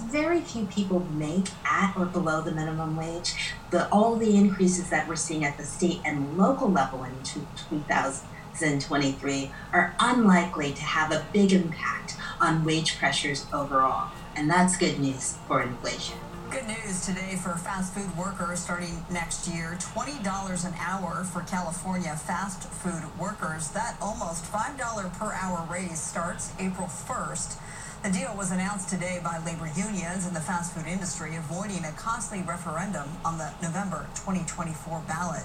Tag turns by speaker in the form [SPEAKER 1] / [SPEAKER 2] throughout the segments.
[SPEAKER 1] very few people make at or below the minimum wage. but all the increases that we're seeing at the state and local level in 2023 are unlikely to have a big impact on wage pressures overall. And that's good news for inflation.
[SPEAKER 2] Good news today for fast food workers starting next year $20 an hour for California fast food workers. That almost $5 per hour raise starts April 1st. The deal was announced today by labor unions in the fast food industry, avoiding a costly referendum on the November 2024 ballot.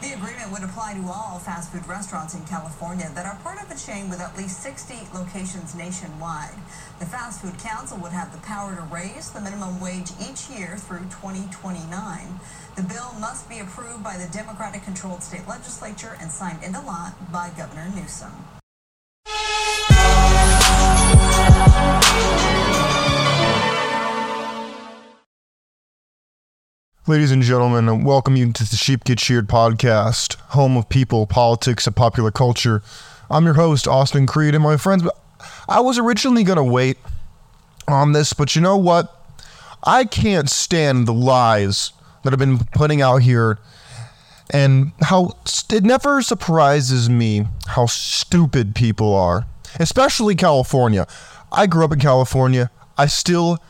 [SPEAKER 2] The agreement would apply to all fast food restaurants in California that are part of a chain with at least 60 locations nationwide. The Fast Food Council would have the power to raise the minimum wage each year through 2029. The bill must be approved by the Democratic controlled state legislature and signed into law by Governor Newsom.
[SPEAKER 3] Ladies and gentlemen, I welcome you to the Sheep Get Sheared podcast, home of people, politics, and popular culture. I'm your host, Austin Creed, and my friends. I was originally going to wait on this, but you know what? I can't stand the lies that have been putting out here, and how it never surprises me how stupid people are, especially California. I grew up in California. I still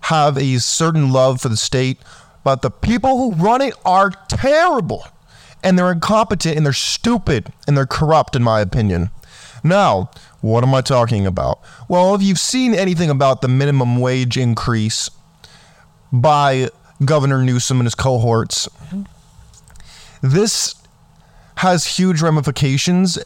[SPEAKER 3] have a certain love for the state but the people who run it are terrible. And they're incompetent and they're stupid and they're corrupt, in my opinion. Now, what am I talking about? Well, if you've seen anything about the minimum wage increase by Governor Newsom and his cohorts, this has huge ramifications.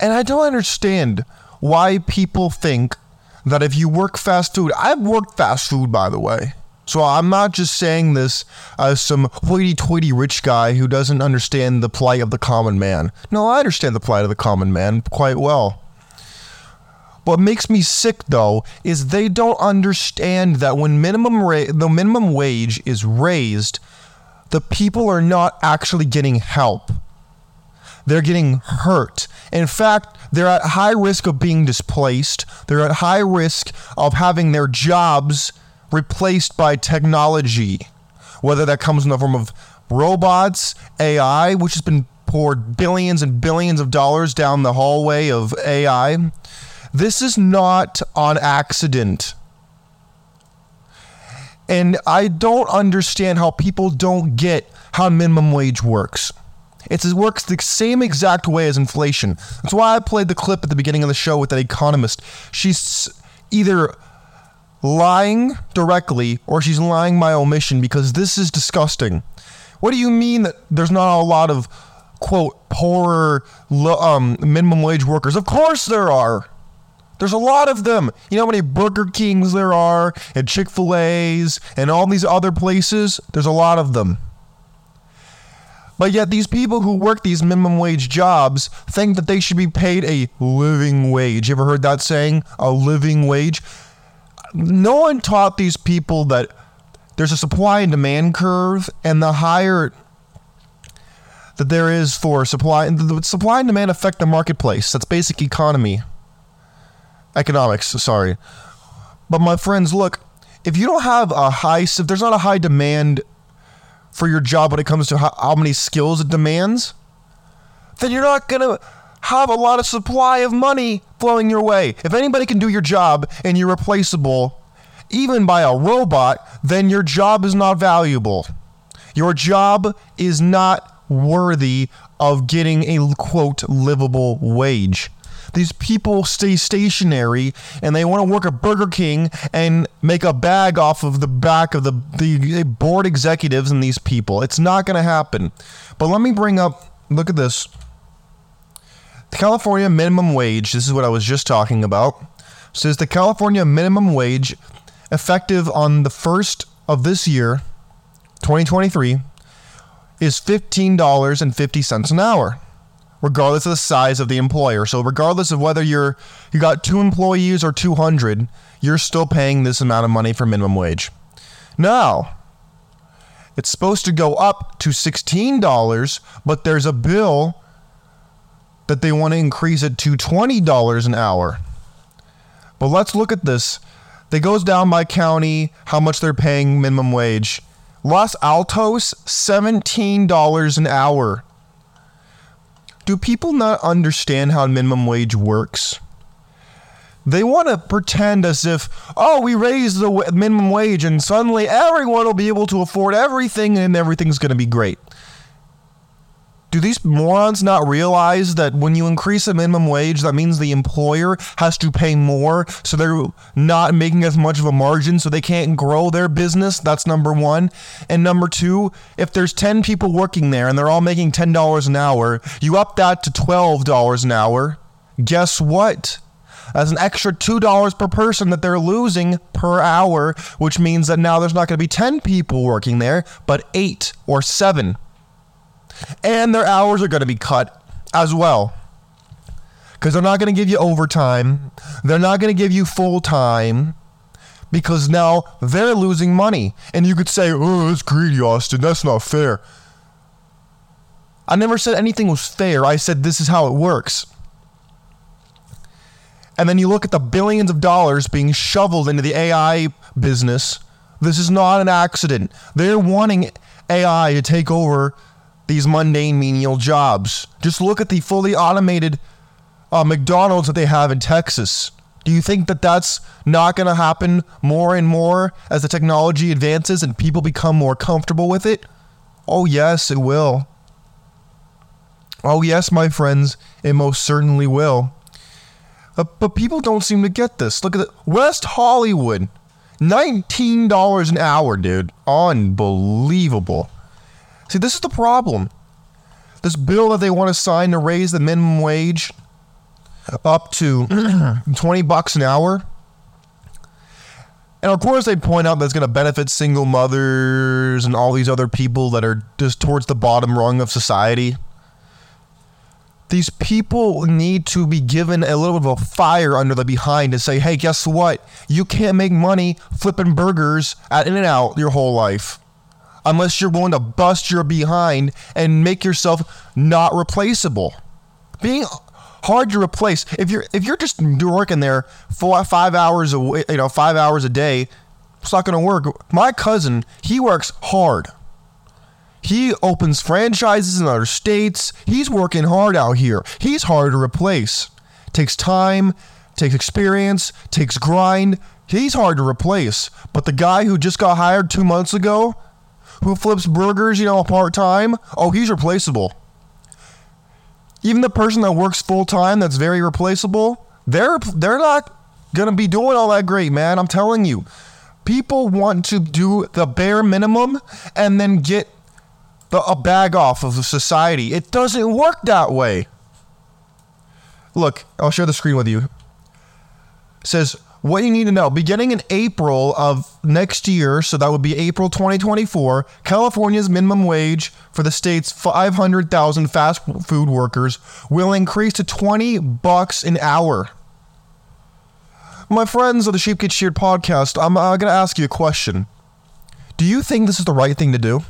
[SPEAKER 3] And I don't understand why people think that if you work fast food, I've worked fast food, by the way. So I'm not just saying this as some hoity-toity rich guy who doesn't understand the plight of the common man. No, I understand the plight of the common man quite well. What makes me sick though is they don't understand that when minimum ra- the minimum wage is raised, the people are not actually getting help. They're getting hurt. In fact, they're at high risk of being displaced. They're at high risk of having their jobs replaced by technology, whether that comes in the form of robots, AI, which has been poured billions and billions of dollars down the hallway of AI. This is not on accident. And I don't understand how people don't get how minimum wage works. It works the same exact way as inflation. That's why I played the clip at the beginning of the show with that economist. She's either lying directly or she's lying by omission because this is disgusting. What do you mean that there's not a lot of quote poorer um, minimum wage workers? Of course there are. There's a lot of them. You know how many Burger Kings there are and Chick fil A's and all these other places? There's a lot of them. But yet, these people who work these minimum wage jobs think that they should be paid a living wage. You ever heard that saying? A living wage? No one taught these people that there's a supply and demand curve, and the higher that there is for supply, and the supply and demand affect the marketplace. That's basic economy, economics. Sorry, but my friends, look, if you don't have a high, if there's not a high demand for your job when it comes to how, how many skills it demands, then you're not gonna have a lot of supply of money flowing your way. If anybody can do your job and you're replaceable, even by a robot, then your job is not valuable. Your job is not worthy of getting a quote livable wage. These people stay stationary and they want to work at Burger King and make a bag off of the back of the, the board executives and these people. It's not going to happen. But let me bring up look at this. The California minimum wage, this is what I was just talking about, says the California minimum wage effective on the first of this year, 2023, is $15.50 an hour, regardless of the size of the employer. So regardless of whether you're you got two employees or 200, you're still paying this amount of money for minimum wage. Now, it's supposed to go up to $16, but there's a bill that they want to increase it to $20 an hour. But let's look at this. They goes down by county how much they're paying minimum wage. Los Altos, $17 an hour. Do people not understand how minimum wage works? They want to pretend as if, oh, we raise the minimum wage and suddenly everyone will be able to afford everything and everything's going to be great do these morons not realize that when you increase the minimum wage, that means the employer has to pay more, so they're not making as much of a margin, so they can't grow their business? That's number one. And number two, if there's 10 people working there and they're all making $10 an hour, you up that to $12 an hour. Guess what? That's an extra $2 per person that they're losing per hour, which means that now there's not going to be 10 people working there, but 8 or 7 and their hours are going to be cut as well. Because they're not going to give you overtime. They're not going to give you full time because now they're losing money. And you could say, oh, that's greedy, Austin. That's not fair. I never said anything was fair. I said this is how it works. And then you look at the billions of dollars being shoveled into the AI business. This is not an accident. They're wanting AI to take over these mundane menial jobs. Just look at the fully automated uh, McDonald's that they have in Texas. Do you think that that's not going to happen more and more as the technology advances and people become more comfortable with it? Oh, yes, it will. Oh, yes, my friends, it most certainly will. Uh, but people don't seem to get this. Look at it. West Hollywood, $19 an hour, dude. Unbelievable. See, this is the problem. This bill that they want to sign to raise the minimum wage up to 20 bucks an hour. And of course, they point out that's going to benefit single mothers and all these other people that are just towards the bottom rung of society. These people need to be given a little bit of a fire under the behind to say, hey, guess what? You can't make money flipping burgers at In N Out your whole life unless you're willing to bust your behind and make yourself not replaceable. Being hard to replace if you're if you're just working there four five hours a you know five hours a day, it's not going to work. My cousin he works hard. He opens franchises in other states. He's working hard out here. He's hard to replace. Takes time, takes experience, takes grind. He's hard to replace. But the guy who just got hired two months ago, who flips burgers, you know, part time, oh, he's replaceable. Even the person that works full time that's very replaceable, they're they're not gonna be doing all that great, man. I'm telling you. People want to do the bare minimum and then get the, a bag off of society. It doesn't work that way. Look, I'll share the screen with you. It says what you need to know beginning in April of next year, so that would be April 2024, California's minimum wage for the state's 500,000 fast food workers will increase to 20 bucks an hour. My friends of the Sheep Get Sheared podcast, I'm uh, going to ask you a question. Do you think this is the right thing to do?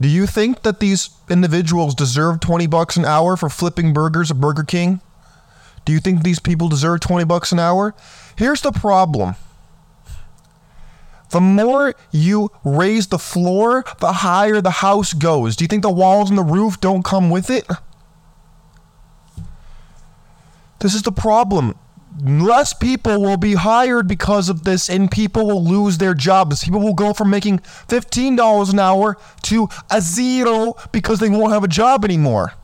[SPEAKER 3] Do you think that these individuals deserve 20 bucks an hour for flipping burgers at Burger King? Do you think these people deserve 20 bucks an hour? Here's the problem. The more you raise the floor, the higher the house goes. Do you think the walls and the roof don't come with it? This is the problem. Less people will be hired because of this, and people will lose their jobs. People will go from making $15 an hour to a zero because they won't have a job anymore.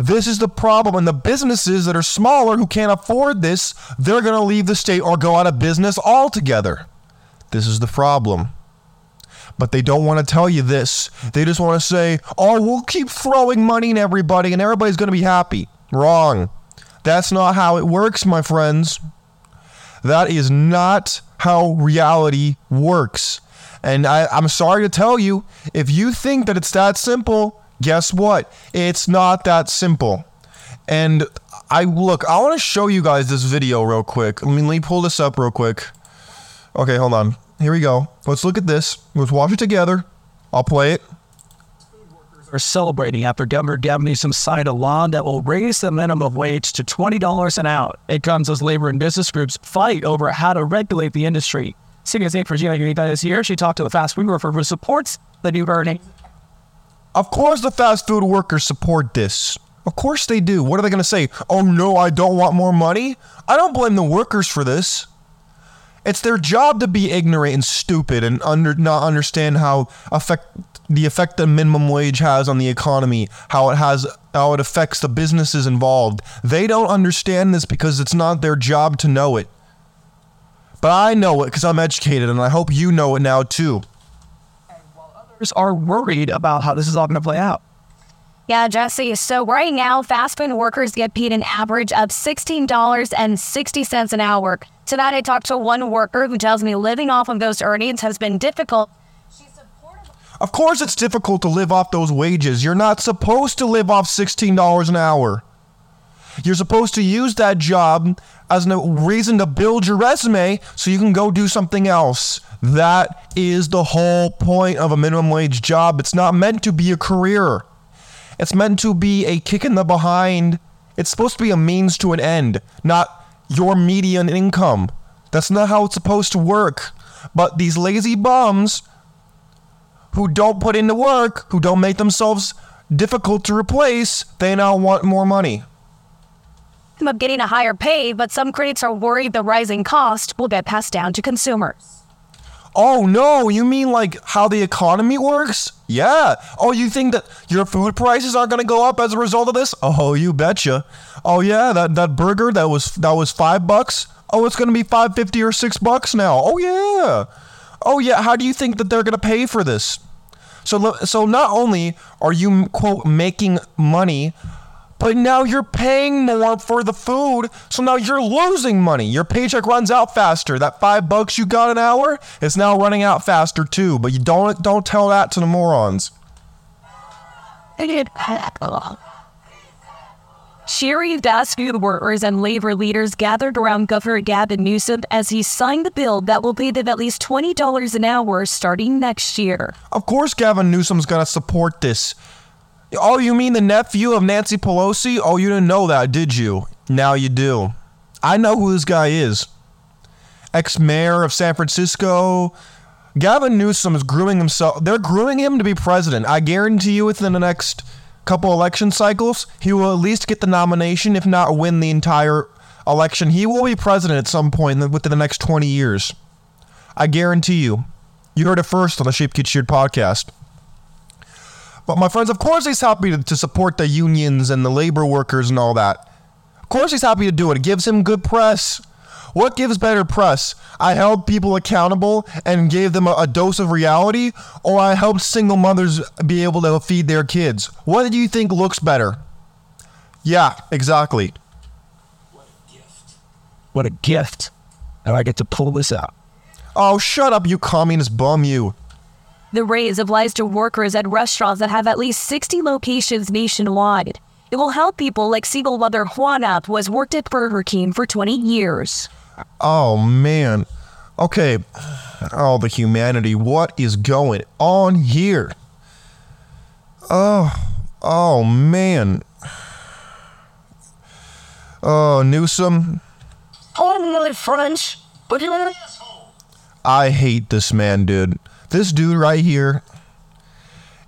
[SPEAKER 3] This is the problem. And the businesses that are smaller who can't afford this, they're going to leave the state or go out of business altogether. This is the problem. But they don't want to tell you this. They just want to say, oh, we'll keep throwing money in everybody and everybody's going to be happy. Wrong. That's not how it works, my friends. That is not how reality works. And I, am sorry to tell you, if you think that it's that simple, guess what? It's not that simple. And I look, I want to show you guys this video real quick. Let me, let me pull this up real quick. Okay, hold on. Here we go. Let's look at this. Let's watch it together. I'll play it.
[SPEAKER 4] Are celebrating after Governor Newsom signed a law that will raise the minimum wage to $20 an hour. It comes as labor and business groups fight over how to regulate the industry. CBS 8 Virginia Unita this year, she talked to the fast food worker who supports the new earning.
[SPEAKER 3] Of course, the fast food workers support this. Of course they do. What are they going to say? Oh no, I don't want more money? I don't blame the workers for this. It's their job to be ignorant and stupid and under not understand how affect the effect the minimum wage has on the economy, how it has how it affects the businesses involved. They don't understand this because it's not their job to know it. But I know it because I'm educated and I hope you know it now too.
[SPEAKER 4] Others are worried about how this is all going to play out.
[SPEAKER 5] Yeah, Jesse. So right now, fast food workers get paid an average of $16.60 an hour. Tonight, I talked to one worker who tells me living off of those earnings has been difficult.
[SPEAKER 3] Of course, it's difficult to live off those wages. You're not supposed to live off $16 an hour. You're supposed to use that job as a reason to build your resume so you can go do something else. That is the whole point of a minimum wage job. It's not meant to be a career. It's meant to be a kick in the behind. It's supposed to be a means to an end, not your median income. That's not how it's supposed to work. But these lazy bums who don't put in the work, who don't make themselves difficult to replace, they now want more money.
[SPEAKER 5] Of getting a higher pay, but some critics are worried the rising cost will get passed down to consumers.
[SPEAKER 3] Oh no, you mean like how the economy works? Yeah. Oh, you think that your food prices aren't going to go up as a result of this? Oh, you betcha. Oh yeah, that that burger that was that was 5 bucks. Oh, it's going to be 5.50 or 6 bucks now. Oh yeah. Oh yeah, how do you think that they're going to pay for this? So so not only are you quote making money but now you're paying more for the food, so now you're losing money. Your paycheck runs out faster. That five bucks you got an hour is now running out faster too. But you don't don't tell that to the morons.
[SPEAKER 5] Cheery fast food workers and labor leaders gathered around Governor Gavin Newsom as he signed the bill that will pay them at least $20 an hour starting next year.
[SPEAKER 3] Of course, Gavin Newsom's going to support this. Oh, you mean the nephew of Nancy Pelosi? Oh, you didn't know that, did you? Now you do. I know who this guy is. Ex mayor of San Francisco. Gavin Newsom is grooming himself. They're grooming him to be president. I guarantee you within the next couple election cycles, he will at least get the nomination, if not win the entire election. He will be president at some point within the next 20 years. I guarantee you. You heard it first on the Sheep Get Sheared podcast. But my friends, of course he's happy to, to support the unions and the labor workers and all that. Of course he's happy to do it. It gives him good press. What gives better press? I held people accountable and gave them a, a, dose of reality, or I helped single mothers be able to feed their kids? What do you think looks better? Yeah, exactly.
[SPEAKER 4] What a gift. What a gift. Now I get to pull this out.
[SPEAKER 3] Oh, shut up, you communist bum, you.
[SPEAKER 5] The raise applies to workers at restaurants that have at least 60 locations nationwide. It will help people like single mother Juana, who has worked at Burger King for 20 years.
[SPEAKER 3] Oh, man. Okay. Oh, the humanity. What is going on here? Oh, oh, man. Oh, Newsom.
[SPEAKER 5] Oh, French. But you're an asshole.
[SPEAKER 3] I hate this man, dude. This dude right here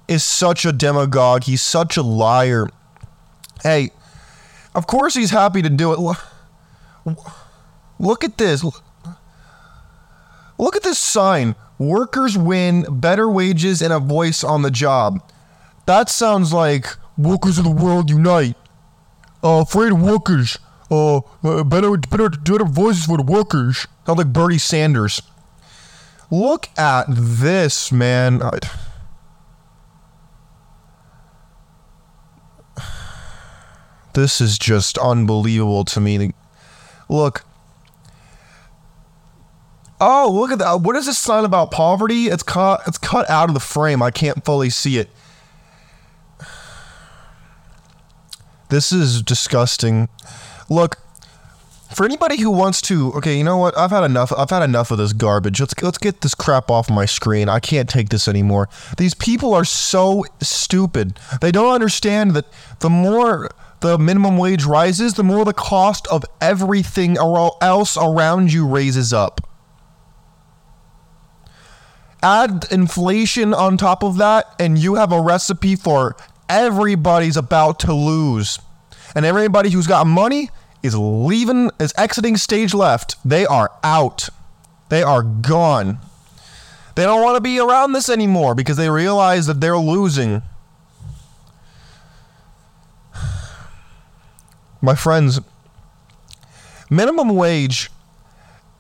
[SPEAKER 3] is such a demagogue. He's such a liar. Hey, of course he's happy to do it. Look at this. Look at this sign. Workers win better wages and a voice on the job. That sounds like workers of the world unite. Uh, afraid of workers. Uh, better, better, better voices for the workers. Sounds like Bernie Sanders. Look at this, man. This is just unbelievable to me. Look. Oh, look at that. Uh, what is this sign about poverty? It's cut it's cut out of the frame. I can't fully see it. This is disgusting. Look, for anybody who wants to, okay, you know what? I've had enough. I've had enough of this garbage. Let's let's get this crap off my screen. I can't take this anymore. These people are so stupid. They don't understand that the more the minimum wage rises, the more the cost of everything else around you raises up. Add inflation on top of that, and you have a recipe for everybody's about to lose. And everybody who's got money is leaving, is exiting stage left. They are out. They are gone. They don't want to be around this anymore because they realize that they're losing. My friends, minimum wage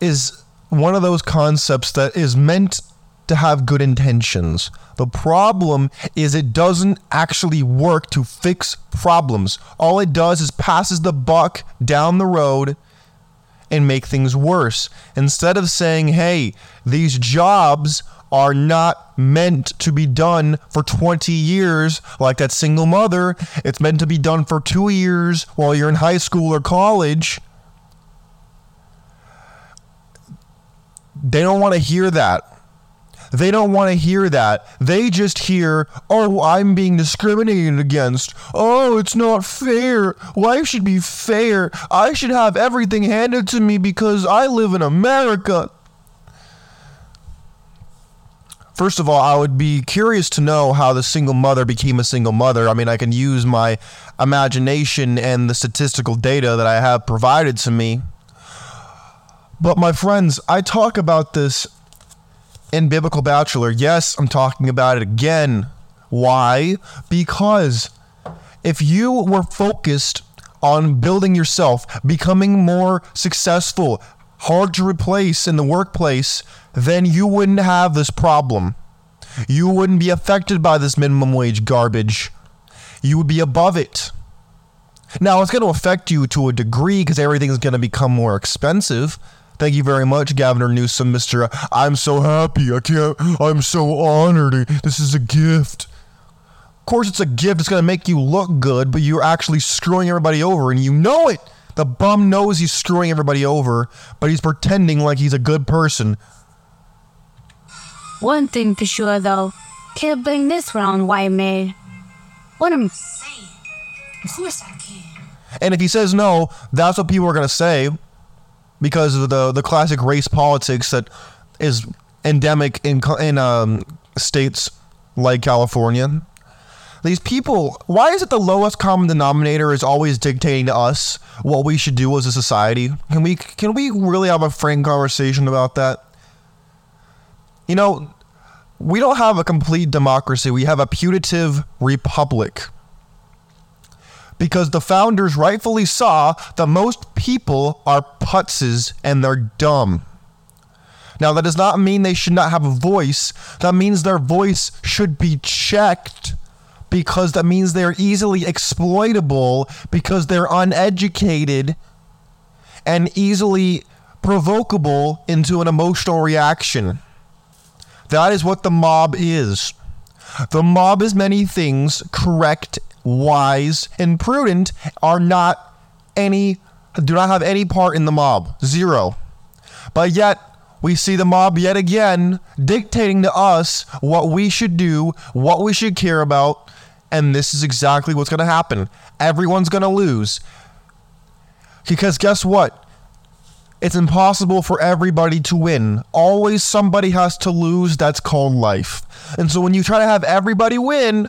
[SPEAKER 3] is one of those concepts that is meant to have good intentions. The problem is it doesn't actually work to fix problems. All it does is passes the buck down the road and make things worse. Instead of saying, "Hey, these jobs are not meant to be done for 20 years like that single mother. It's meant to be done for 2 years while you're in high school or college." They don't want to hear that they don't want to hear that. They just hear, oh, I'm being discriminated against. Oh, it's not fair. Life should be fair. I should have everything handed to me because I live in America. First of all, I would be curious to know how the single mother became a single mother. I mean, I can use my imagination and the statistical data that I have provided to me. But my friends, I talk about this in Biblical Bachelor. Yes, I'm talking about it again. Why? Because if you were focused on building yourself, becoming more successful, hard to replace in the workplace, then you wouldn't have this problem. You wouldn't be affected by this minimum wage garbage. You would be above it. Now, it's going to affect you to a degree because everything's going to become more expensive. Thank you very much, Governor Newsom, Mr. I'm so happy. I can't, I'm so honored. Eh, this is a gift. Of course, it's a gift. It's going to make you look good, but you're actually screwing everybody over, and you know it. The bum knows he's screwing everybody over, but he's pretending like he's a good person.
[SPEAKER 6] One thing for sure, though, can't bring this round, white man. What am I saying? Of course I can.
[SPEAKER 3] And if he says no, that's what people are going to say because of the the classic race politics that is endemic in in um, states like California. These people, why is it the lowest common denominator is always dictating to us what we should do as a society? Can we can we really have a frank conversation about that? You know, we don't have a complete democracy. We have a putative republic because the founders rightfully saw that most people are putzes and they're dumb. Now, that does not mean they should not have a voice. That means their voice should be checked because that means they're easily exploitable because they're uneducated and easily provocable into an emotional reaction. That is what the mob is. The mob is many things, correct wise, and prudent are not any do not have any part in the mob. Zero. But yet we see the mob yet again dictating to us what we should do, what we should care about, and this is exactly what's going to happen. Everyone's going to lose. Because guess what? It's impossible for everybody to win. Always somebody has to lose. That's called life. And so when you try to have everybody win,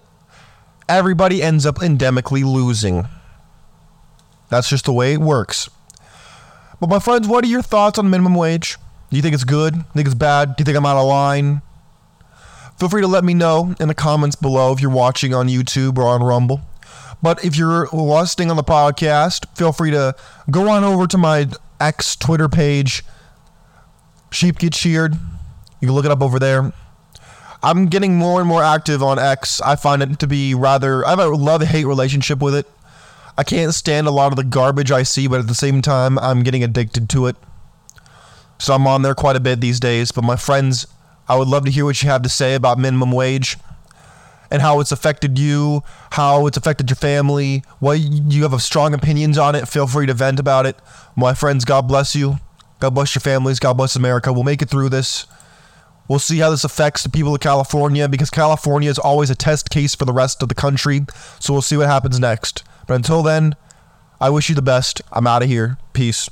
[SPEAKER 3] everybody ends up endemically losing. That's just the way it works. But my friends, what are your thoughts on minimum wage? Do you think it's good? Do you think it's bad? Do you think I'm out of line? Feel free to let me know in the comments below if you're watching on YouTube or on Rumble. But if you're listening on the podcast, feel free to go on over to my X Twitter page, Sheep Get Sheared. You can look it up over there. I'm getting more and more active on X. I find it to be rather I have a love hate relationship with it. I can't stand a lot of the garbage I see, but at the same time, I'm getting addicted to it. So I'm on there quite a bit these days. But my friends, I would love to hear what you have to say about minimum wage. and how it's affected you, how it's affected your family. What you have strong opinions on it, feel free to vent about it. My friends, God bless you. God bless your families. God bless America. We'll make it through this. We'll see how this affects the people of California because California is always a test case for the rest of the country. So we'll see what happens next. But until then, I wish you the best. I'm out of here. Peace.